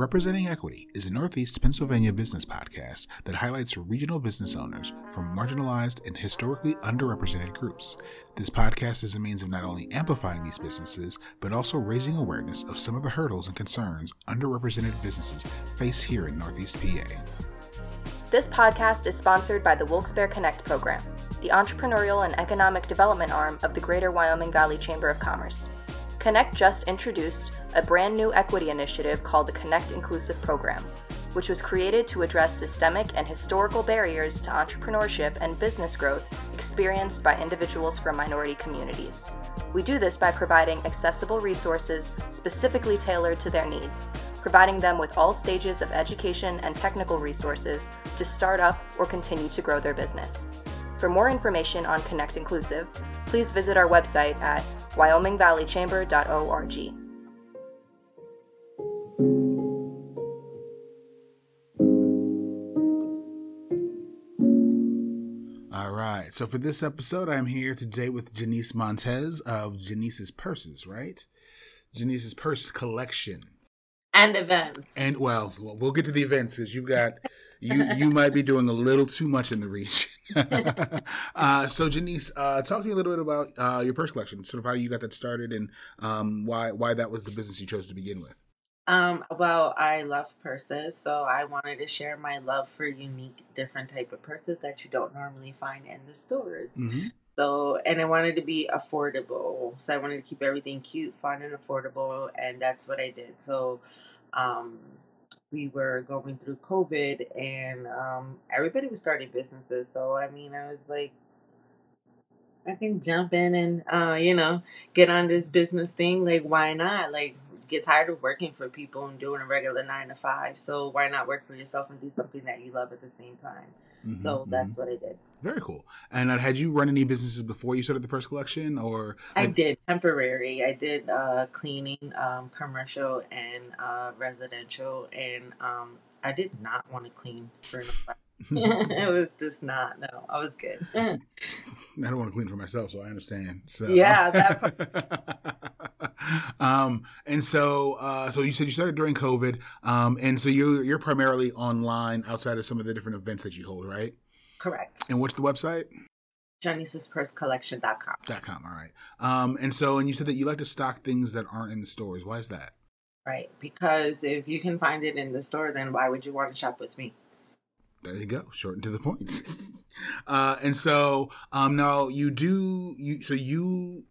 Representing Equity is a Northeast Pennsylvania business podcast that highlights regional business owners from marginalized and historically underrepresented groups. This podcast is a means of not only amplifying these businesses, but also raising awareness of some of the hurdles and concerns underrepresented businesses face here in Northeast PA. This podcast is sponsored by the Wilkes-Barre Connect program, the entrepreneurial and economic development arm of the Greater Wyoming Valley Chamber of Commerce. Connect just introduced a brand new equity initiative called the Connect Inclusive Program, which was created to address systemic and historical barriers to entrepreneurship and business growth experienced by individuals from minority communities. We do this by providing accessible resources specifically tailored to their needs, providing them with all stages of education and technical resources to start up or continue to grow their business. For more information on Connect Inclusive, please visit our website at wyomingvalleychamber.org. All right. So for this episode, I'm here today with Janiece Montes of Janiece's Purses, right? Janiece's Purse Collection. And events. And well, we'll get to the events because you've got you you might be doing a little too much in the region. uh, so Janiece, uh, talk to me a little bit about uh, your purse collection, sort of how you got that started, and um, why why that was the business you chose to begin with. Um, well, I love purses, so I wanted to share my love for unique, different type of purses that you don't normally find in the stores. Mm-hmm. So, and I wanted to be affordable. So I wanted to keep everything cute, fun, and affordable, and that's what I did. So, um, we were going through COVID, and um, everybody was starting businesses. So, I mean, I was like, I can jump in and, uh, you know, get on this business thing. Like, why not? Like, get tired of working for people and doing a regular nine to five. So why not work for yourself and do something that you love at the same time? Mm-hmm, so that's mhm. what I did. Very cool. And uh, had you run any businesses before you started the purse collection, or I did temporary. I did uh, cleaning, um, commercial and uh, residential, and um, I did not want to clean for it was just not. No, I was good. I don't want to clean for myself, so I understand. So Yeah, um, and so uh, so you said you started during COVID, um, and so you're you're primarily online outside of some of the different events that you hold, right? Correct. And what's the website? JaniecesPurseCollection.com. Dot com. All right. Um, and so and you said that you like to stock things that aren't in the stores. Why is that? Right, because if you can find it in the store, then why would you want to shop with me? There you go. Short and to the point. uh, and so um, now you do you so you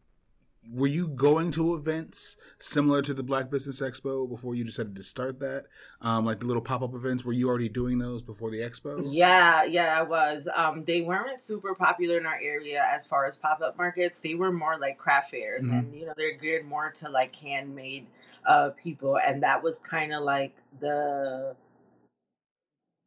were you going to events similar to the Black Business Expo before you decided to start that? Um, like the little pop up events, were you already doing those before the expo? Yeah, yeah, I was. Um, they weren't super popular in our area as far as pop up markets. They were more like craft fairs, Mhm. and you know they're geared more to like handmade uh people, and that was kind of like the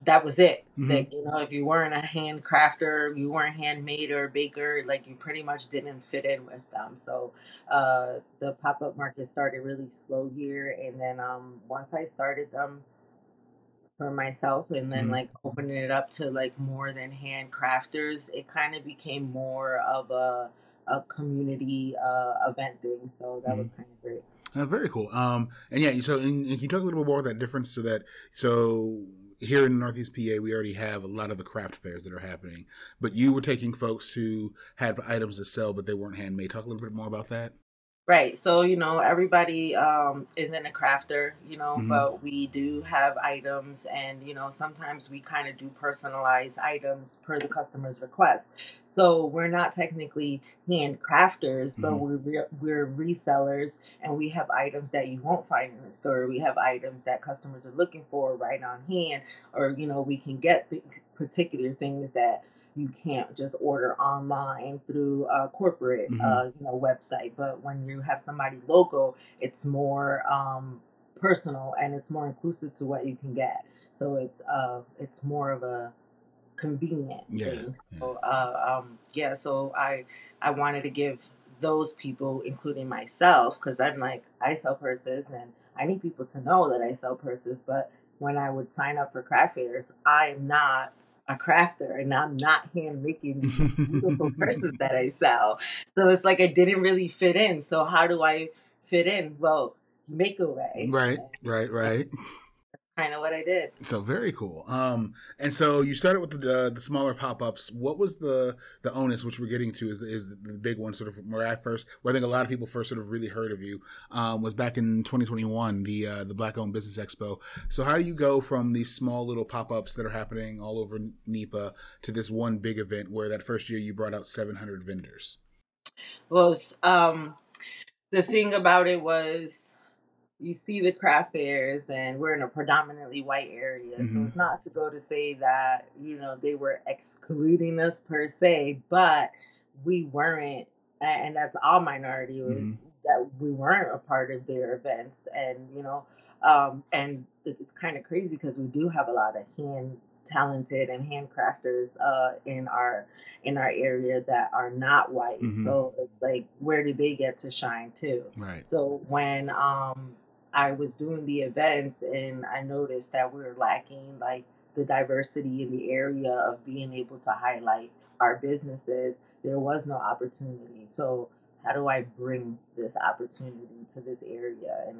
that was it. Mhm. That you know, if you weren't a hand crafter, you weren't handmade or baker, like you pretty much didn't fit in with them. So uh, the pop up market started really slow here, and then um, once I started them for myself, and then Mhm. like opening it up to like more than hand crafters, it kind of became more of a a community uh, event thing. So that was kind of great. Uh, very cool. Um, and yeah, so and, and can you talk a little bit more about that difference? So that so here in Northeast PA, we already have a lot of the craft fairs that are happening, but you were taking folks who had items to sell, but they weren't handmade. Talk a little bit more about that. Right. So, you know, everybody um, isn't a crafter, you know, Mhm. but we do have items and, you know, sometimes we kind of do personalize items per the customer's request. So we're not technically hand crafters, but Mhm. we're re- we're resellers and we have items that you won't find in the store. We have items that customers are looking for right on hand or, you know, we can get th- particular things that you can't just order online through a corporate Mhm. uh, you know website but when you have somebody local it's more um, personal and it's more inclusive to what you can get so it's uh it's more of a convenient Yeah, thing yeah. so uh, um yeah so i i wanted to give those people including myself because i'm like i sell purses and i need people to know that i sell purses but when i would sign up for craft fairs i'm not a crafter and I'm not hand making beautiful purses that I sell. So it's like I didn't really fit in. So how do I fit in? Well, make a way. Right, right, right. Kind of what I did. So very cool. Um, and so you started with the uh, the smaller pop ups. What was the the onus, which we're getting to, is the, is the, the, big one, sort of where I first, where I think a lot of people first sort of really heard of you, um, was back in 2021, the uh, the Black Owned Business Expo. So how do you go from these small little pop ups that are happening all over NEPA to this one big event where that first year you brought out 700 vendors? Well, um, the thing about it was you see the craft fairs and we're in a predominantly white area mm-hmm. so it's not to go to say that you know they were excluding us per se but we weren't and that's all minority mm-hmm. that we weren't a part of their events and you know um, and it's kind of crazy because we do have a lot of hand talented and handcrafters uh, in our in our area that are not white. Mm-hmm. So it's like where do they get to shine too? Right. So when um I was doing the events and I noticed that we were lacking like the diversity in the area of being able to highlight our businesses, there was no opportunity. So how do I bring this opportunity to this area? And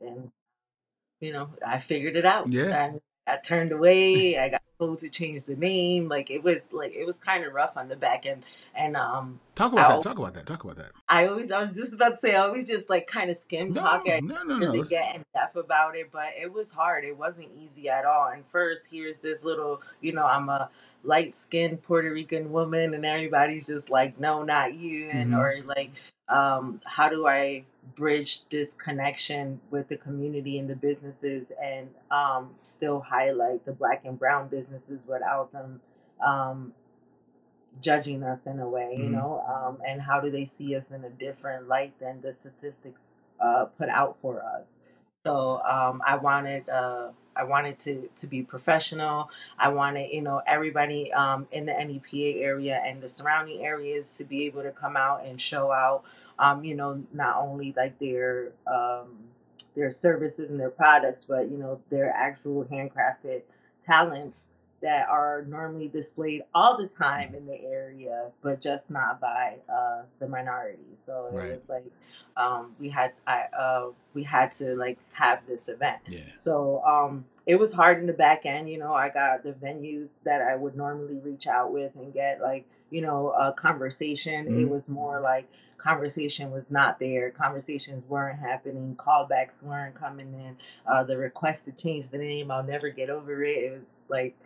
and you know, I figured it out. Yeah. I turned away. I got to change the name. Like it was like it was kind of rough on the back end. And um Talk about I, that. Talk about that. Talk about that. I always I was just about to say I always just like kind of skim no, talk and no, no, really no. get in depth about it. But it was hard. It wasn't easy at all. And first here's this little, you know, I'm a light skinned Puerto Rican woman and everybody's just like, no, not you and mm-hmm. or like um how do I bridge this connection with the community and the businesses and um, still highlight the black and brown businesses without them um, judging us in a way, you mm-hmm. know, um, and how do they see us in a different light than the statistics uh, put out for us. So um, I wanted uh, I wanted to to be professional. I wanted you know everybody um, in the NEPA area and the surrounding areas to be able to come out and show out um, you know, not only like their um, their services and their products, but you know, their actual handcrafted talents that are normally displayed all the time in the area, but just not by uh, the minority. So right. it was like um, we had I uh, we had to like have this event. Yeah. So um, it was hard in the back end. You know, I got the venues that I would normally reach out with and get like you know a conversation. Mm-hmm. It was more like conversation was not there. Conversations weren't happening. Callbacks weren't coming in. Uh, the request to change the name, I'll never get over it. It was like,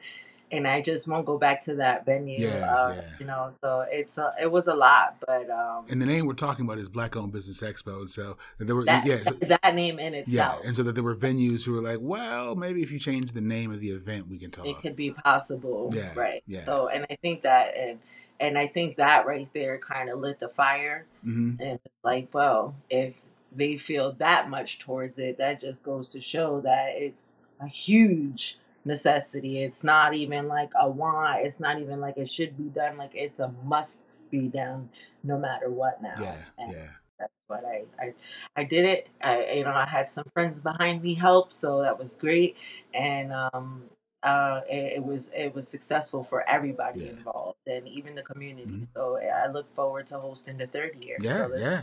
and I just won't go back to that venue. Yeah, uh, yeah. You know, so it's a, it was a lot, but um, and the name we're talking about is Black Owned Business Expo, and so there were that, yeah so, that name in itself. Yeah, and so that there were venues who were like, well, maybe if you change the name of the event, we can talk. It could be possible. Yeah, right. Yeah. So, and I think that and and I think that right there kind of lit the fire. Mm-hmm. And like, well, if they feel that much towards it, that just goes to show that it's a huge necessity. It's not even like a want. It's not even like it should be done. Like it's a must be done, no matter what. Now, yeah, and yeah. That's what I, I I did it. I you know I had some friends behind me help, so that was great. And um, uh, it, it, was it was successful for everybody yeah. involved and even the community. Mm-hmm. So I look forward to hosting the third year. Yeah, so yeah.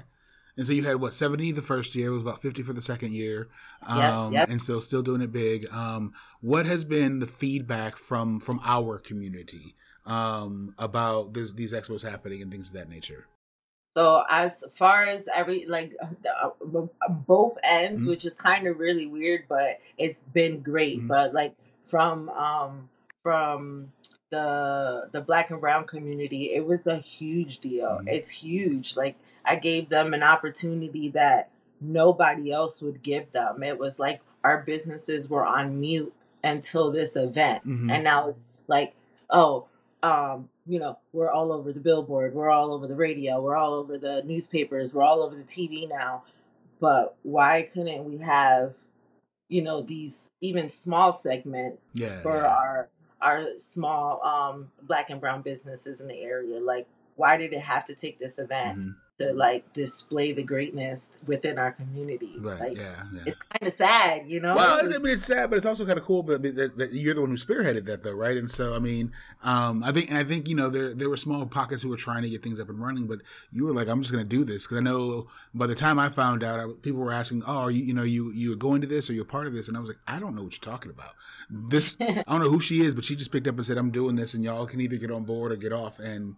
And so you had what seventy the first year, it was about fifty for the second year, um, yep, yep. and so still doing it big. Um, what has been the feedback from from our community um, about this, these expos happening and things of that nature? So as far as every like uh, both ends, mm-hmm. which is kind of really weird, but it's been great. Mm-hmm. But like from um from the the black and brown community it was a huge deal. Mm-hmm. it's huge. Like i gave them an opportunity that nobody else would give them. It was like our businesses were on mute until this event. Mm-hmm. and now it's like oh um you know we're all over the billboard we're all over the radio we're all over the newspapers we're all over the tv now. But why couldn't we have you know these even small segments yeah, for yeah. our our small um black and brown businesses in the area like why did it have to take this event mm-hmm. To like display the greatness within our community. Right. Like, yeah. Yeah. It's kind of sad, you know. Well, I mean, it's sad, but it's also kind of cool. But that, that you're the one who spearheaded that, though, right? And so, I mean, um, I think, and I think, you know, there there were small pockets who were trying to get things up and running, but you were like, I'm just going to do this because I know by the time I found out, I, people were asking, "Oh, are you, you know, you you going to this or you're part of this?" And I was like, I don't know what you're talking about. This, I don't know who she is, but she just picked up and said, "I'm doing this," and y'all can either get on board or get off, and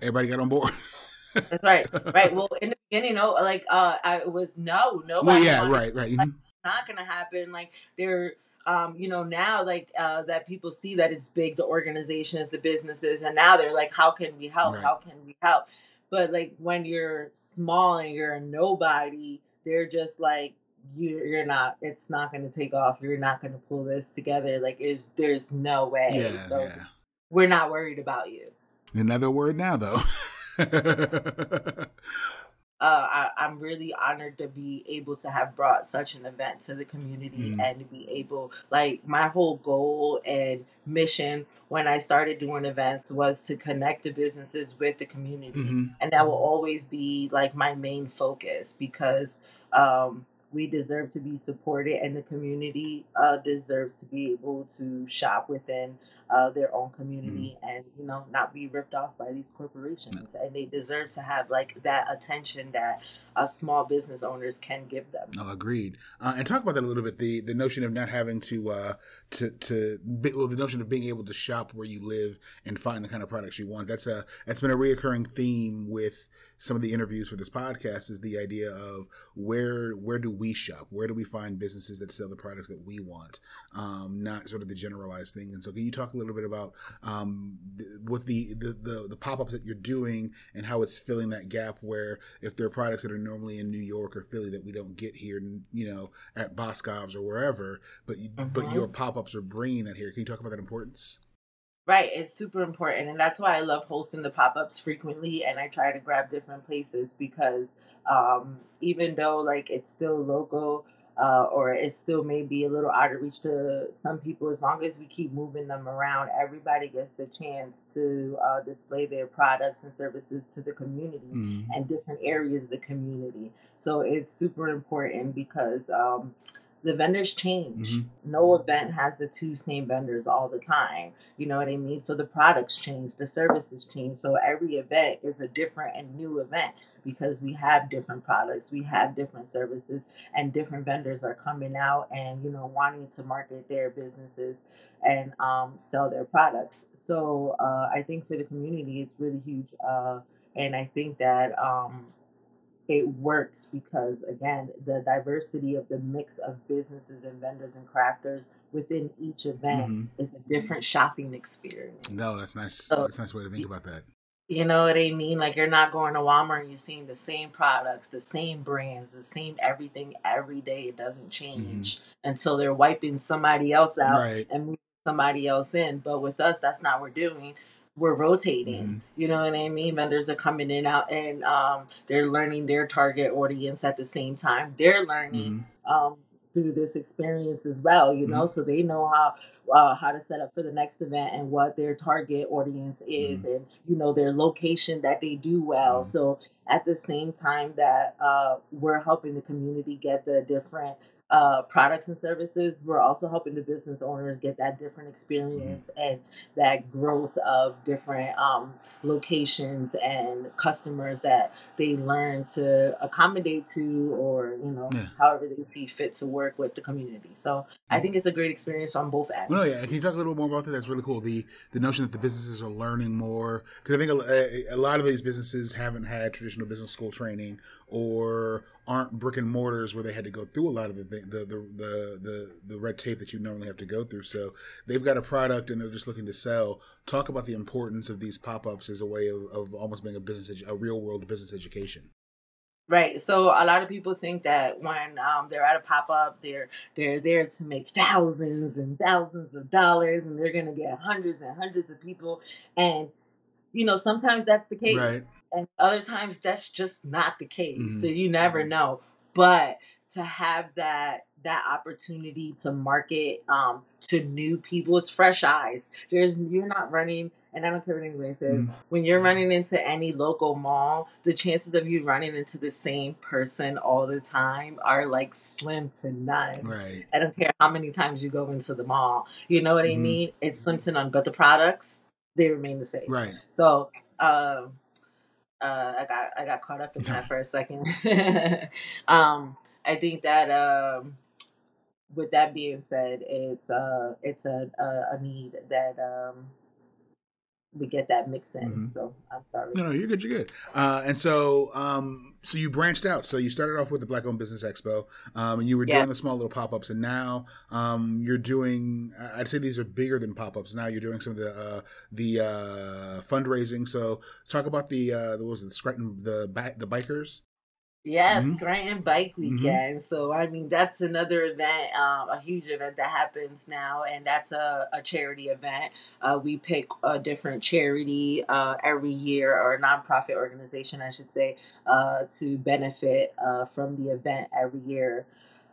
everybody got on board. That's right. Right. Well, in the beginning, no, like uh, I was no, no. Well, yeah, right, right. Like, not gonna happen. Like they're, um, you know, now like uh, that people see that it's big, the organizations, the businesses, and now they're like, how can we help? Right. How can we help? But like when you're small and you're a nobody, they're just like you you're not it's not going to take off you're not going to pull this together like is there's no way Yeah, so yeah. we're not worried about you Another word now, though. uh, I, I'm really honored to be able to have brought such an event to the community Mm. and to be able, like, my whole goal and mission when I started doing events was to connect the businesses with the community. hmm And that will always be like my main focus because um, we deserve to be supported and the community uh, deserves to be able to shop within uh, their own community and you know not be ripped off by these corporations and they deserve to have like that attention that uh, small business owners can give them No, agreed. Uh, and talk about that a little bit. The the notion of not having to uh, to to be, well, the notion of being able to shop where you live and find the kind of products you want. That's a that's been a reoccurring theme with some of the interviews for this podcast. Is the idea of where where do we shop? Where do we find businesses that sell the products that we want? Um, not sort of the generalized thing. And so, can you talk a little bit about um, th- what the the the, the pop ups that you're doing and how it's filling that gap where if there are products that are normally in New York or Philly that we don't get here, you know, at Boscov's or wherever, but you, but Mhm. your pop ups are bringing that here. Can you talk about that importance? Right, it's super important, and that's why I love hosting the pop ups frequently. And I try to grab different places because um, even though like it's still local, uh, or it still may be a little out of reach to some people, as long as we keep moving them around, everybody gets a chance to uh, display their products and services to the community Mm. and different areas of the community. So it's super important because um, the vendors change. Mhm. No event has the two same vendors all the time. You know what I mean? So the products change, the services change. So every event is a different and new event because we have different products, we have different services, and different vendors are coming out and you know wanting to market their businesses and um, sell their products. So uh, I think for the community, it's really huge, uh, and I think that um, it works because again the diversity of the mix of businesses and vendors and crafters within each event Mhm. is a different shopping experience No, that's nice. So- that's a nice way to think about that. you know what i mean like you're not going to walmart and you're seeing the same products the same brands the same everything every day it doesn't change until they're wiping somebody else out Right. and moving somebody else in but with us that's not what we're doing we're rotating Mhm. you know what i mean vendors are coming in out and um, they're learning their target audience at the same time they're learning Mhm. um, through this experience as well you know so they know how uh, how to set up for the next event and what their target audience is and you know their location that they do well Mhm. so at the same time that uh, we're helping the community get the different uh, products and services, we're also helping the business owners get that different experience and that growth of different um, locations and customers that they learn to accommodate to or, you know, Yeah. however they see fit to work with the community. So I think it's a great experience on both ends. Well, no, yeah. Can you talk a little bit more about that? That's really cool. The the notion that the businesses are learning more because I think a, a lot of these businesses haven't had traditional business school training or aren't brick and mortars where they had to go through a lot of the thing, the, the the the the red tape that you normally have to go through. So they've got a product and they're just looking to sell. Talk about the importance of these pop ups as a way of, of almost being a business a real world business education. Right. So a lot of people think that when um, they're at a pop up, they're they're there to make thousands and thousands of dollars, and they're gonna get hundreds and hundreds of people. And you know, sometimes that's the case, Right. and other times that's just not the case. Mhm. So you never know. But to have that that opportunity to market um, to new people, it's fresh eyes. There's you're not running and I don't care what anybody says, mm. when you're running into any local mall, the chances of you running into the same person all the time are like slim to none. Right. I don't care how many times you go into the mall. You know what I mm-hmm. mean? It's slim to none, but the products they remain the same. Right. So, um, uh, I got I got caught up in that for a second. um, I think that um, with that being said, it's uh it's a a, a need that um we get that mix in. Mm-hmm. So I'm sorry. No, no, you're good. You're good. Uh, and so, um, so you branched out. So you started off with the Black Owned Business Expo, um, and you were yeah. doing the small little pop ups, and now um, you're doing. I'd say these are bigger than pop ups. Now you're doing some of the uh, the uh, fundraising. So talk about the uh, the what was it, the Scranton the the bikers. Yes, mm-hmm. Scranton Bike mm-hmm. Weekend. Mm-hmm. So I mean that's another event, um, a huge event that happens now, and that's a, a charity event. Uh, we pick a different charity uh, every year, or a nonprofit organization, I should say, uh, to benefit uh, from the event every year.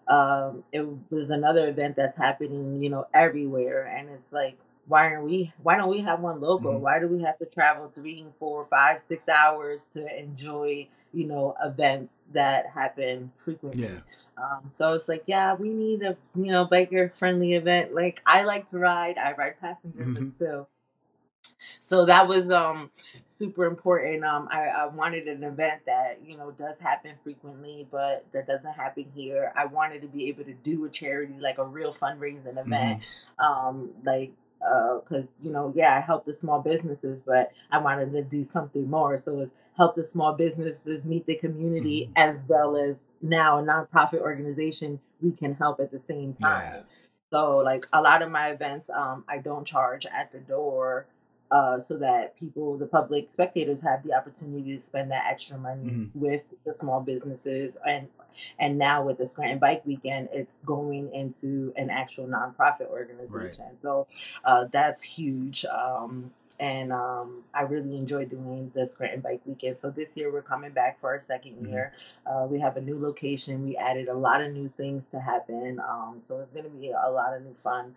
Um, it was another event that's happening, you know, everywhere, and it's like why aren't we why don't we have one local mm-hmm. why do we have to travel three four five six hours to enjoy you know, events that happen frequently. Yeah. Um, so it's like, yeah, we need a you know biker friendly event. Like I like to ride, I ride passengers, mm-hmm. but still. So that was um super important. Um, I, I wanted an event that you know does happen frequently, but that doesn't happen here. I wanted to be able to do a charity, like a real fundraising event, mm-hmm. um, like because uh, you know, yeah, I help the small businesses, but I wanted to do something more. So it's help the small businesses meet the community mm-hmm. as well as now a nonprofit organization we can help at the same time. Yeah. So like a lot of my events, um, I don't charge at the door. Uh, so that people, the public spectators, have the opportunity to spend that extra money mm-hmm. with the small businesses, and and now with the Scranton Bike Weekend, it's going into an actual nonprofit organization. Right. So uh, that's huge. Um, and um, I really enjoy doing the Scranton Bike Weekend. So this year we're coming back for our 2nd mm-hmm. year. Uh, we have a new location. We added a lot of new things to happen. Um, so it's going to be a lot of new fun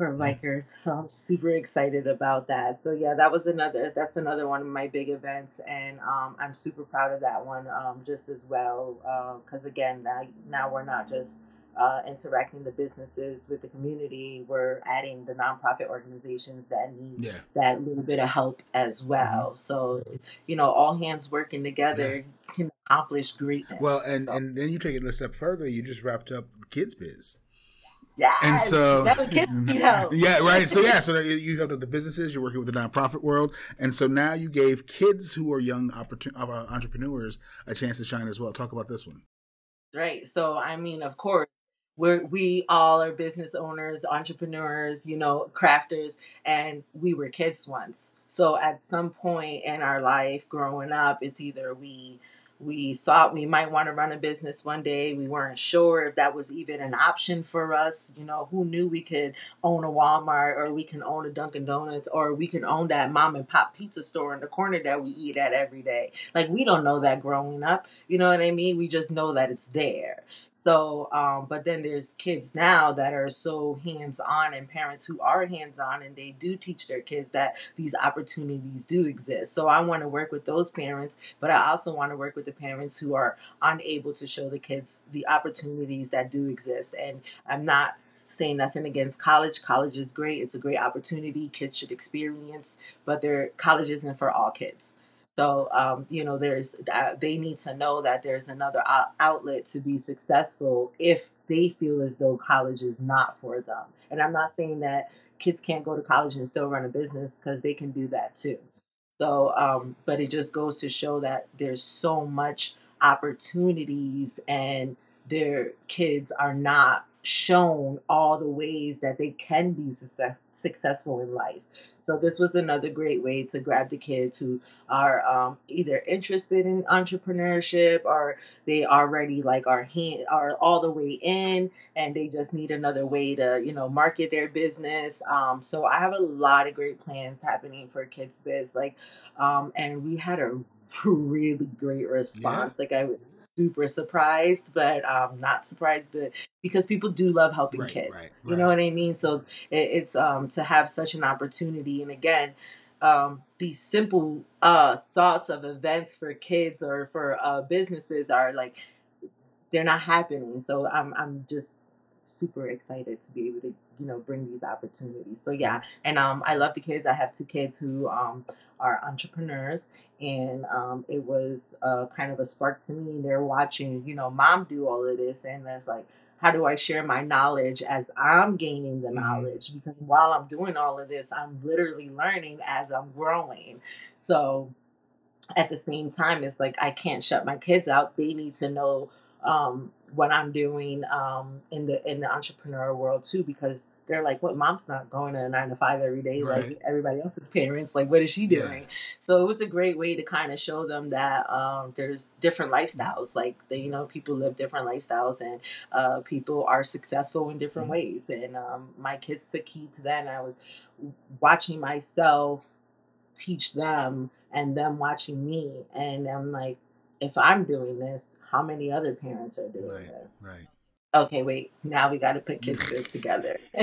for bikers. So I'm super excited about that. So yeah, that was another. That's another one of my big events, and um, I'm super proud of that one um, just as well. Because uh, again, now now we're not just uh, interacting the businesses with the community, we're adding the nonprofit organizations that need yeah. that little bit of help as mm-hmm. well. So, you know, all hands working together yeah. can accomplish greatness. Well, and so. and then you take it a step further. You just wrapped up Kids Biz. Yeah, and so yeah, right. So yeah, so you have the businesses. You're working with the nonprofit world, and so now you gave kids who are young opportun- uh, entrepreneurs a chance to shine as well. Talk about this one. Right. So I mean, of course, we're we all are business owners, entrepreneurs, you know, crafters, and we were kids once. So at some point in our life growing up, it's either we we thought we might want to run a business one day. We weren't sure if that was even an option for us. You know, who knew we could own a Walmart or we can own a Dunkin' Donuts or we can own that mom and pop pizza store in the corner that we eat at every day. Like, we don't know that growing up. You know what I mean? We just know that it's there. So, um, but then there's kids now that are so hands on, and parents who are hands on, and they do teach their kids that these opportunities do exist. So, I want to work with those parents, but I also want to work with the parents who are unable to show the kids the opportunities that do exist. And I'm not saying nothing against college. College is great, it's a great opportunity kids should experience, but their college isn't for all kids. So, um, you know, there's uh, they need to know that there's another outlet to be successful if they feel as though college is not for them. And I'm not saying that kids can't go to college and still run a business because they can do that too. So, um, but it just goes to show that there's so much opportunities and their kids are not shown all the ways that they can be success- successful in life. So this was another great way to grab the kids who are um, either interested in entrepreneurship or they already like are hand, are all the way in and they just need another way to you know market their business. Um, so I have a lot of great plans happening for Kids Biz, like, um, and we had a really great response. Yeah. Like I was super surprised, but um, not surprised, but because people do love helping right, kids. Right, you know what I mean? So it, it's um to have such an opportunity, and again, um, these simple uh, thoughts of events for kids or for uh, businesses are like they're not happening. So I'm I'm just super excited to be able to you know bring these opportunities. So yeah, and um, I love the kids. I have two kids who um, are entrepreneurs, and um, it was uh, kind of a spark to me. They're watching you know mom do all of this, and there's like how do I share my knowledge as I'm gaining the mm-hmm. knowledge? Because while I'm doing all of this, I'm literally learning as I'm growing. So at the same time, it's like I can't shut my kids out. They need to know um, what I'm doing um, in the in the entrepreneur world too, because they're like, "What? Mom's not going to a nine to five every day right. like everybody else's parents. Like, what is she doing?" Yeah. So it was a great way to kind of show them that um, there's different lifestyles. Like, the, you know, people live different lifestyles, and uh, people are successful in different mm-hmm. ways. And um, my kids took heed to that, and I was watching myself teach them, and them watching me, and I'm like, if I'm doing this, how many other parents are doing right, this? Right. Okay, wait. Now we got to put kids this together.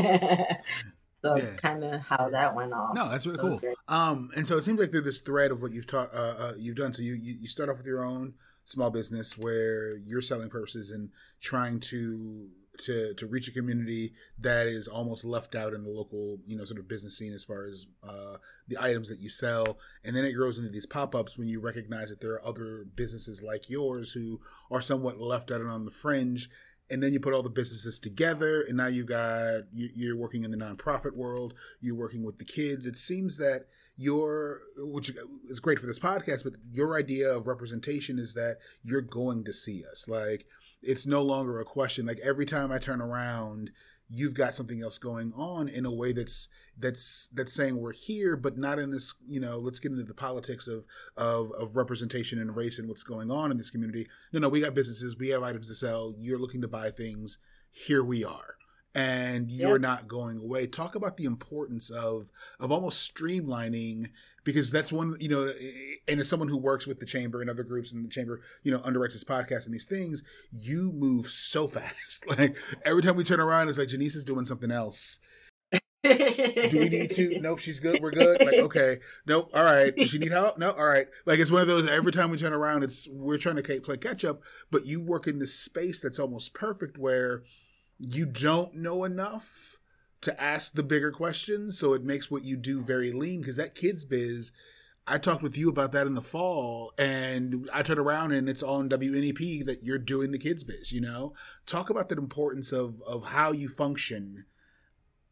so yeah. kind of how that went off. No, that's really so cool. Um, and so it seems like there's this thread of what you've taught, uh, uh, you've done. So you, you you start off with your own small business where you're selling purses and trying to to to reach a community that is almost left out in the local you know sort of business scene as far as uh, the items that you sell. And then it grows into these pop-ups when you recognize that there are other businesses like yours who are somewhat left out and on the fringe. And then you put all the businesses together and now you got you're working in the nonprofit world. You're working with the kids. It seems that your which is great for this podcast but your idea of representation is that you're going to see us. Like it's no longer a question like every time i turn around you've got something else going on in a way that's that's that's saying we're here but not in this you know let's get into the politics of of of representation and race and what's going on in this community no no we got businesses we have items to sell you're looking to buy things here we are and you're yep. not going away. Talk about the importance of of almost streamlining because that's one you know, and as someone who works with the chamber and other groups in the chamber, you know, underwrites this podcast and these things, you move so fast. like every time we turn around, it's like Janiece is doing something else. Do we need to? Nope, she's good. We're good. Like, okay. Nope. All right. Does she need help? No. All right. Like, it's one of those. Every time we turn around, it's we're trying to play catch up. But you work in this space that's almost perfect, where you don't know enough to ask the bigger questions. So it makes what you do very lean because that kids biz. I talked with you about that in the fall, and I turn around and it's on WNEP that you're doing the kids biz. You know, talk about the importance of of how you function.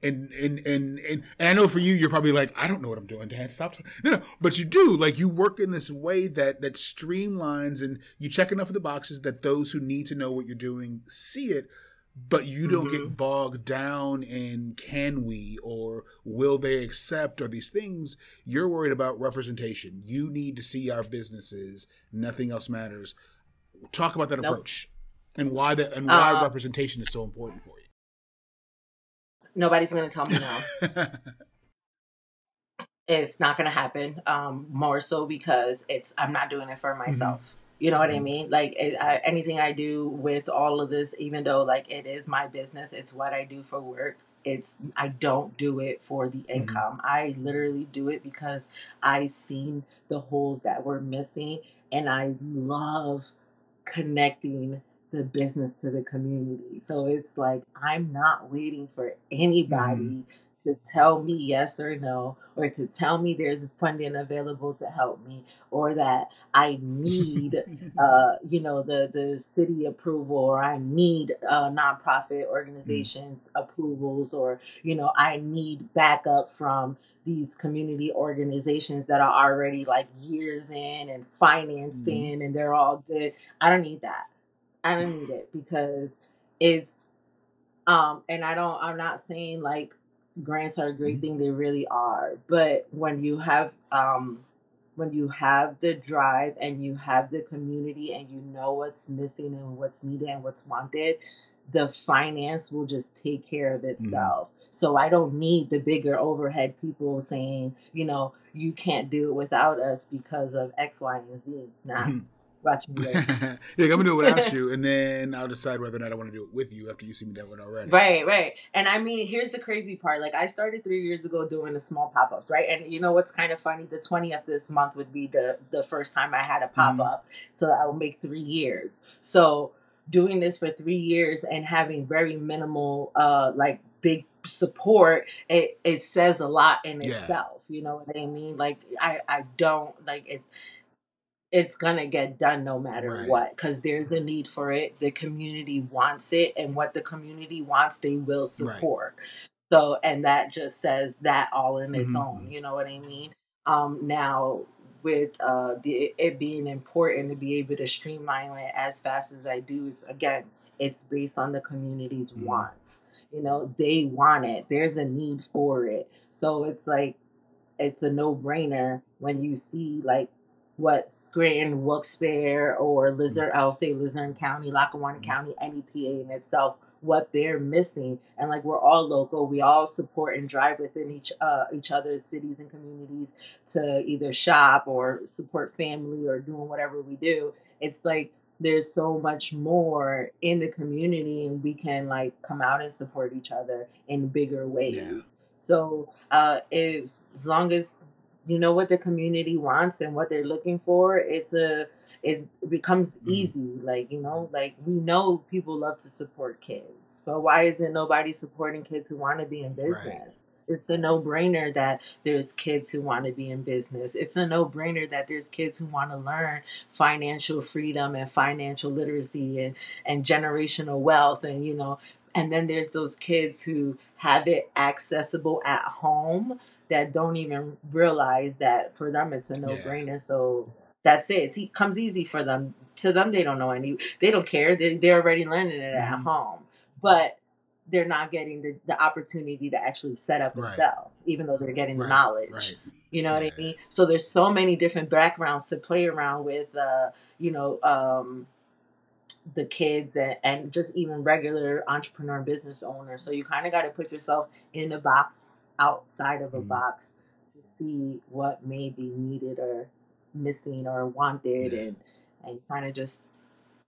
And, and and and and I know for you, you're probably like, I don't know what I'm doing, Dan. Stop. No, no, but you do. Like you work in this way that that streamlines, and you check enough of the boxes that those who need to know what you're doing see it but you don't mm-hmm. get bogged down in can we or will they accept or these things. You're worried about representation. You need to see our businesses. Nothing else matters. Talk about that nope. approach and why that and why uh, representation is so important for you. Nobody's going to tell me no. It's not going to happen um, more so because it's i'm not doing it for mm-hmm. myself. mm-hmm you know what I mm-hmm. mean? Like it, I, anything I do with all of this, even though like it is my business, it's what I do for work. It's I don't do it for the mm-hmm. income. Mm-hmm. I literally do it because I seen the holes that were missing, and I love connecting the business to the community. So it's like I'm not waiting for anybody. Mm-hmm to tell me yes or no, or to tell me there's funding available to help me, or that I need, uh, you know, the the city approval, or I need uh, nonprofit mm. organizations mm. approvals, or you know, I need backup from these community organizations that are already like years in and financed mm. in, and they're all good. I don't need that. I don't need it because it's um and I don't I'm not saying like grants are a great mm-hmm. thing they really are but when you have um when you have the drive and you have the community and you know what's missing and what's needed and what's wanted the finance will just take care of mm-hmm. itself mm-hmm. so i don't need the bigger overhead people saying you know you can't do it without us because of x y and z nah Me yeah, I'm gonna do it without you, and then I'll decide whether or not I want to do it with you after you see me do it already. Right, right. And I mean, here's the crazy part. Like, I started three years ago doing the small pop ups, right? And you know what's kind of funny? The 20th this month would be the the first time I had a pop up, mm-hmm. so I will make three years. So doing this for three years and having very minimal, uh, like big support, it it says a lot in yeah. itself. You know what I mean? Like, I I don't like it it's gonna get done no matter right. what because there's a need for it the community wants it and what the community wants they will support right. so and that just says that all in its mm-hmm. own you know what i mean um now with uh the it being important to be able to streamline it as fast as i do is again it's based on the community's mm-hmm. wants you know they want it there's a need for it so it's like it's a no-brainer when you see like what Scranton, Wilkes-Barre, or Luzerne, I'll say Lizard County, Lackawanna mm-hmm. County, NEPA in itself, what they're missing. And like we're all local, we all support and drive within each uh, each other's cities and communities to either shop or support family or doing whatever we do. It's like there's so much more in the community and we can like come out and support each other in bigger ways. Yeah. So uh, if, as long as you know what the community wants and what they're looking for, it's a it becomes mm-hmm. easy. Like, you know, like we know people love to support kids, but why isn't nobody supporting kids who want to be in business? Right. It's a no brainer that there's kids who want to be in business. It's a no brainer that there's kids who want to learn financial freedom and financial literacy and, and generational wealth. And, you know, and then there's those kids who have it accessible at home that don't even realize that for them it's a no brainer. Yeah. So that's it. It comes easy for them. To them, they don't know any. They don't care. They they're already learning it mm-hmm. at home, but they're not getting the, the opportunity to actually set up right. and sell, even though they're getting right. the knowledge. Right. You know yeah. what I mean? So there's so many different backgrounds to play around with. Uh, you know, um, the kids and, and just even regular entrepreneur business owners. So you kind of got to put yourself in a box outside of a mm box to see what may be needed or missing or wanted yeah. and and kind of just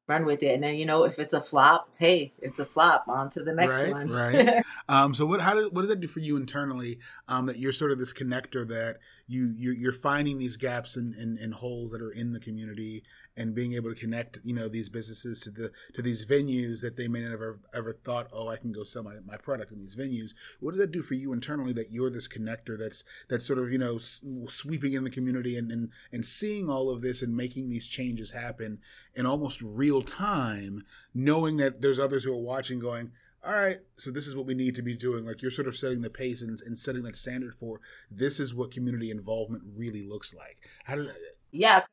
run with it. And then you know, if it's a flop, hey, it's a flop. On to the next right, one. right. Um, so what? How does what does that do for you internally? Um, that you're sort of this connector that you you're, you're finding these gaps and, and, and holes that are in the community and being able to connect you know these businesses to the to these venues that they may never ever thought oh I can go sell my, my product in these venues. What does that do for you internally that you're this connector that's that's sort of you know sweeping in the community and and, and seeing all of this and making these changes happen in almost real time, knowing that there's others who are watching going all right, so this is what we need to be doing. Like you're sort of setting the pace and, and setting that standard for this is what community involvement really looks like. How does that? Yeah,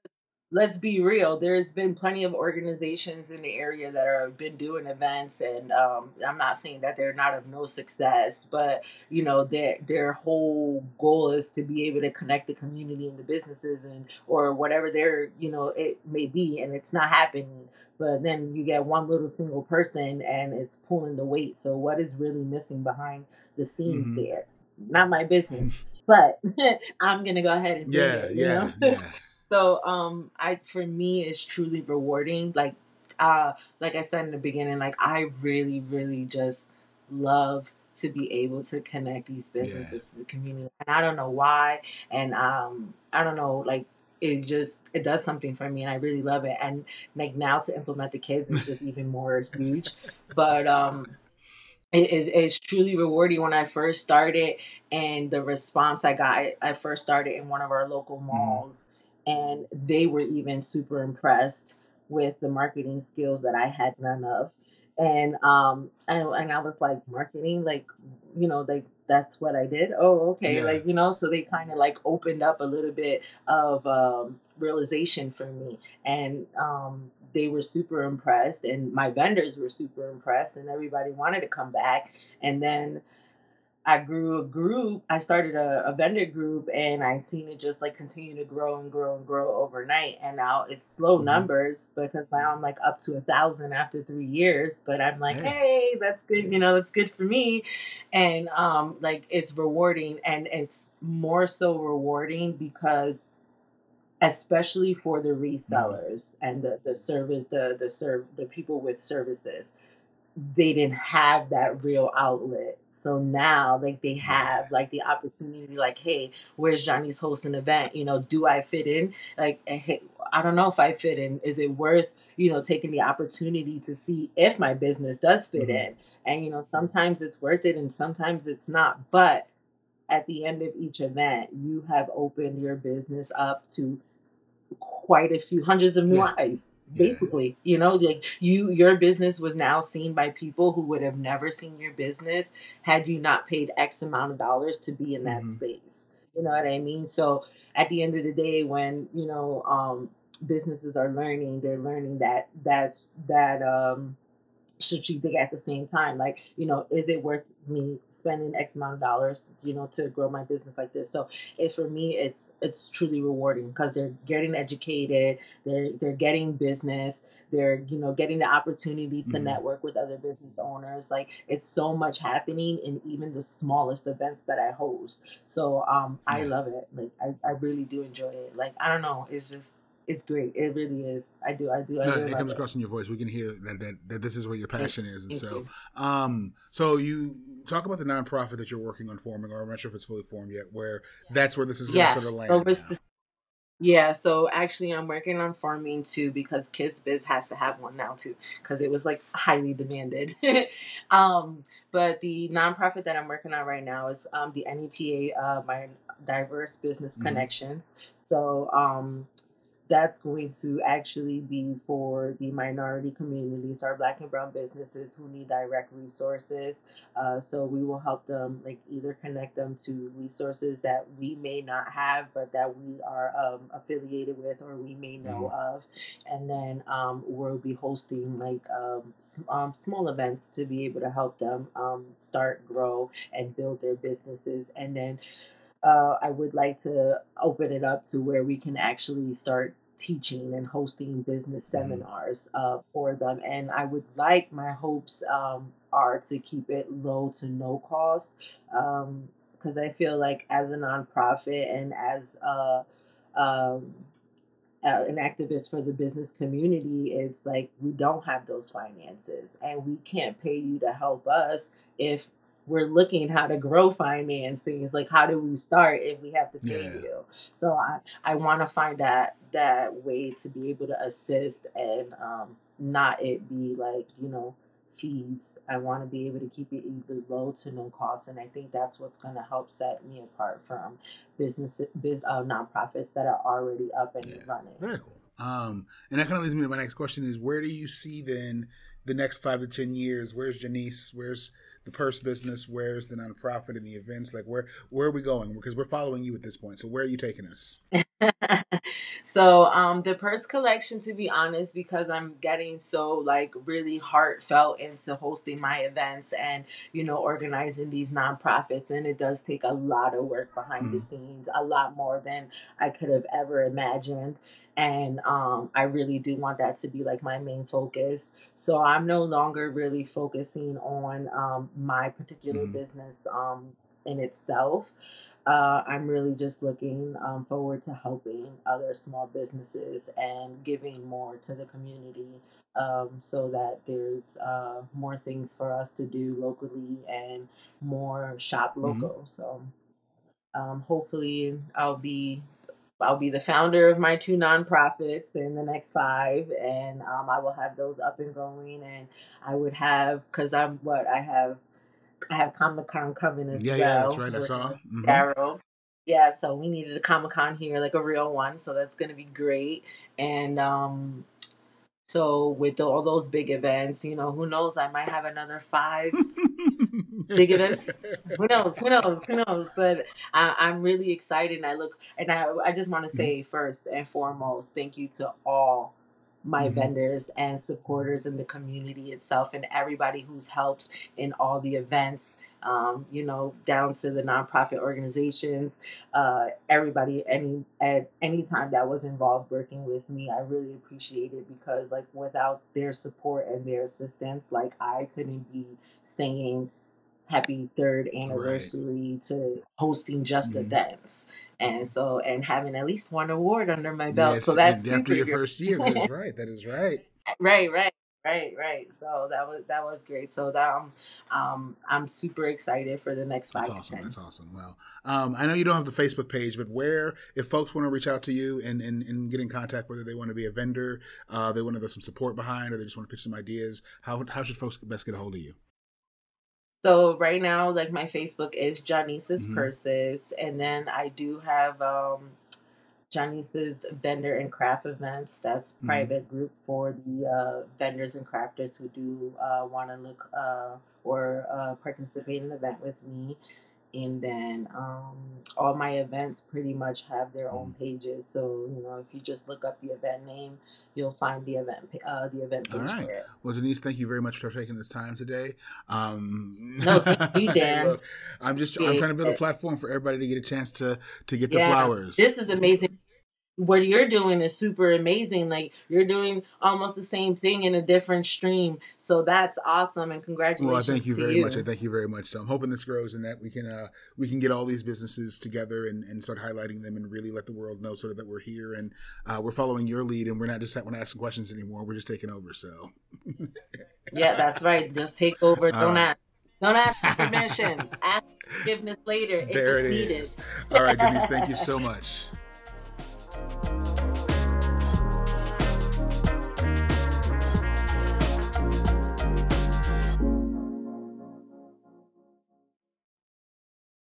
let's be real. There's been plenty of organizations in the area that have been doing events, and um, I'm not saying that they're not of no success, but you know their their whole goal is to be able to connect the community and the businesses and or whatever their you know it may be, and it's not happening but then you get one little single person and it's pulling the weight. So what is really missing behind the scenes mm-hmm. there? Not my business, but I'm gonna go ahead and yeah, it, yeah, yeah. so um, I for me it's truly rewarding. Like uh, like I said in the beginning, like I really, really just love to be able to connect these businesses yeah. to the community. And I don't know why. And um, I don't know, like it just it does something for me and I really love it. And like now to implement the kids is just even more huge. But um it is it's truly rewarding when I first started and the response I got I first started in one of our local mm-hmm. malls and they were even super impressed with the marketing skills that I had none of. And um and, and I was like marketing like you know like that's what I did. Oh, okay. Yeah. Like, you know, so they kind of like opened up a little bit of um, realization for me. And um, they were super impressed, and my vendors were super impressed, and everybody wanted to come back. And then I grew a group. I started a, a, vendor group, and I seen it just like continue to grow and grow and grow overnight. And now it's slow mm-hmm. numbers because now I'm like up to a thousand after three years. But I'm like, hey. hey, that's good. You know, that's good for me. And um, like it's rewarding, and it's more so rewarding because especially for the resellers and the, the service the the serve the people with services they didn't have that real outlet. So now like they have like the opportunity like hey where's Janiece's hosting event? You know do i fit in? Like hey, i don't know if i fit in. Is it worth you know taking the opportunity to see if my business does fit Mhm. in? And you know sometimes it's worth it and sometimes it's not. But at the end of each event you have opened your business up to quite a few hundreds of new Yeah. eyes Yeah. basically you know like you your business was now seen by people who would have never seen your business had you not paid x amount of dollars to be in that Mhm. space you know what i mean so at the end of the day when you know um businesses are learning they're learning that that's that um strategic at the same time. Like, you know, is it worth me spending X amount of dollars, you know, to grow my business like this? So it for me it's it's truly rewarding because they're getting educated, they're they're getting business, they're, you know, getting the opportunity to Mhm. network with other business owners. Like it's so much happening in even the smallest events that I host. So um I love it. Like I, I really do enjoy it. Like I don't know, it's just it's great. It really is. I do. I do. I No, really it comes it. across in your voice. We can hear that that, that this is where your passion is, and so, you. um, so you talk about the nonprofit that you're working on forming, or I'm not sure if it's fully formed yet. Where that's where this is going to Yeah. sort of land. So now. st- yeah, so actually I'm working on farming too because Kids Biz has to have one now too because it was like highly demanded. um, but the nonprofit that I'm working on right now is um, the NEPA, uh, my Diverse Business Mhm. Connections. So um, that's going to actually be for the minority communities, our black and brown businesses who need direct resources. Uh, so we will help them, like either connect them to resources that we may not have, but that we are um, affiliated with or we may know of. And then um, we'll be hosting like um, s- um, small events to be able to help them um, start, grow, and build their businesses. And then uh, I would like to open it up to where we can actually start teaching and hosting business Mhm. seminars uh, for them. And I would like my hopes um, are to keep it low to no cost because I feel like as a nonprofit and as a, um, uh, an activist for the business community, it's like we don't have those finances and we can't pay you to help us if we're looking how to grow financing. It's like how do we start if we have to pay Yeah. you? So I, I want to find that that way to be able to assist and um, not it be like you know fees. I want to be able to keep it either low to no cost, and I think that's what's going to help set me apart from business, biz, uh, nonprofits that are already up and Yeah. running. Very cool. Um, and that kind of leads me to my next question: Is where do you see then the next five to ten years? Where's Janiece? Where's the purse business? Where's the nonprofit and the events? Like where where are we going? Because we're following you at this point. So where are you taking us? so um the purse collection to be honest because i'm getting so like really heartfelt into hosting my events and you know organizing these nonprofits and it does take a lot of work behind the Mhm. scenes a lot more than i could have ever imagined and um i really do want that to be like my main focus so i'm no longer really focusing on um my particular Mhm. business um in itself uh, I'm really just looking um, forward to helping other small businesses and giving more to the community um, so that there's uh, more things for us to do locally and more shop Mhm. local. So um, hopefully I'll be I'll be the founder of my two nonprofits in the next five, and um, I will have those up and going. And I would have because I'm what I have I have Comic Con coming as Yeah, well. yeah, that's right. I saw. Mhm. Daryl. Yeah, so we needed a Comic Con here, like a real one. So that's gonna be great. And um, so with all those big events, you know, who knows? I might have another five big events. Who knows? Who knows? Who knows? But I, I'm really excited. And I look, and I, I just want to say first and foremost, thank you to all my Mhm. vendors and supporters in the community itself, and everybody who's helped in all the events. Um, you know, down to the nonprofit organizations, uh, everybody, any at any time that was involved working with me, I really appreciate it because, like, without their support and their assistance, like, I couldn't be saying happy third anniversary right. to hosting just mm-hmm. events and so and having at least one award under my belt. Yes, so that's after your first year that is right that is right. Right right right right. So that was that was great. So that um, um i'm super excited for the next five that's awesome that's awesome. Well um i know you don't have the facebook page but where if folks want to reach out to you and and, and get in contact whether they want to be a vendor uh they want to have some support behind or they just want to pitch some ideas how how should folks best get a hold of you so right now, like my Facebook is Janiece's mm-hmm. Purses, and then I do have um Janiece's vendor and craft events. That's mm-hmm. private group for the uh, vendors and crafters who do uh, want to look uh, or uh, participate in an event with me and then um, all my events pretty much have their own mm. pages. So you know, if you just look up the event name, you'll find the event uh, the event page. All right. Well, Janiece, thank you very much for taking this time today. Um, no, thank you, Dan. look, I'm just I'm trying to build a platform for everybody to get a chance to to get yeah, the flowers. This is amazing what you're doing is super amazing. Like you're doing almost the same thing in a different stream. So that's awesome and congratulations. Well, thank you very you. much. I thank you very much. So I'm hoping this grows and that we can uh we can get all these businesses together and, and start highlighting them and really let the world know sort of that we're here and uh, we're following your lead and we're not just we're not asking questions anymore. We're just taking over. So Yeah, that's right. Just take over. Don't ask don't ask permission. ask forgiveness later. There it is. Needed. all right, Janiece, thank you so much. Thank you.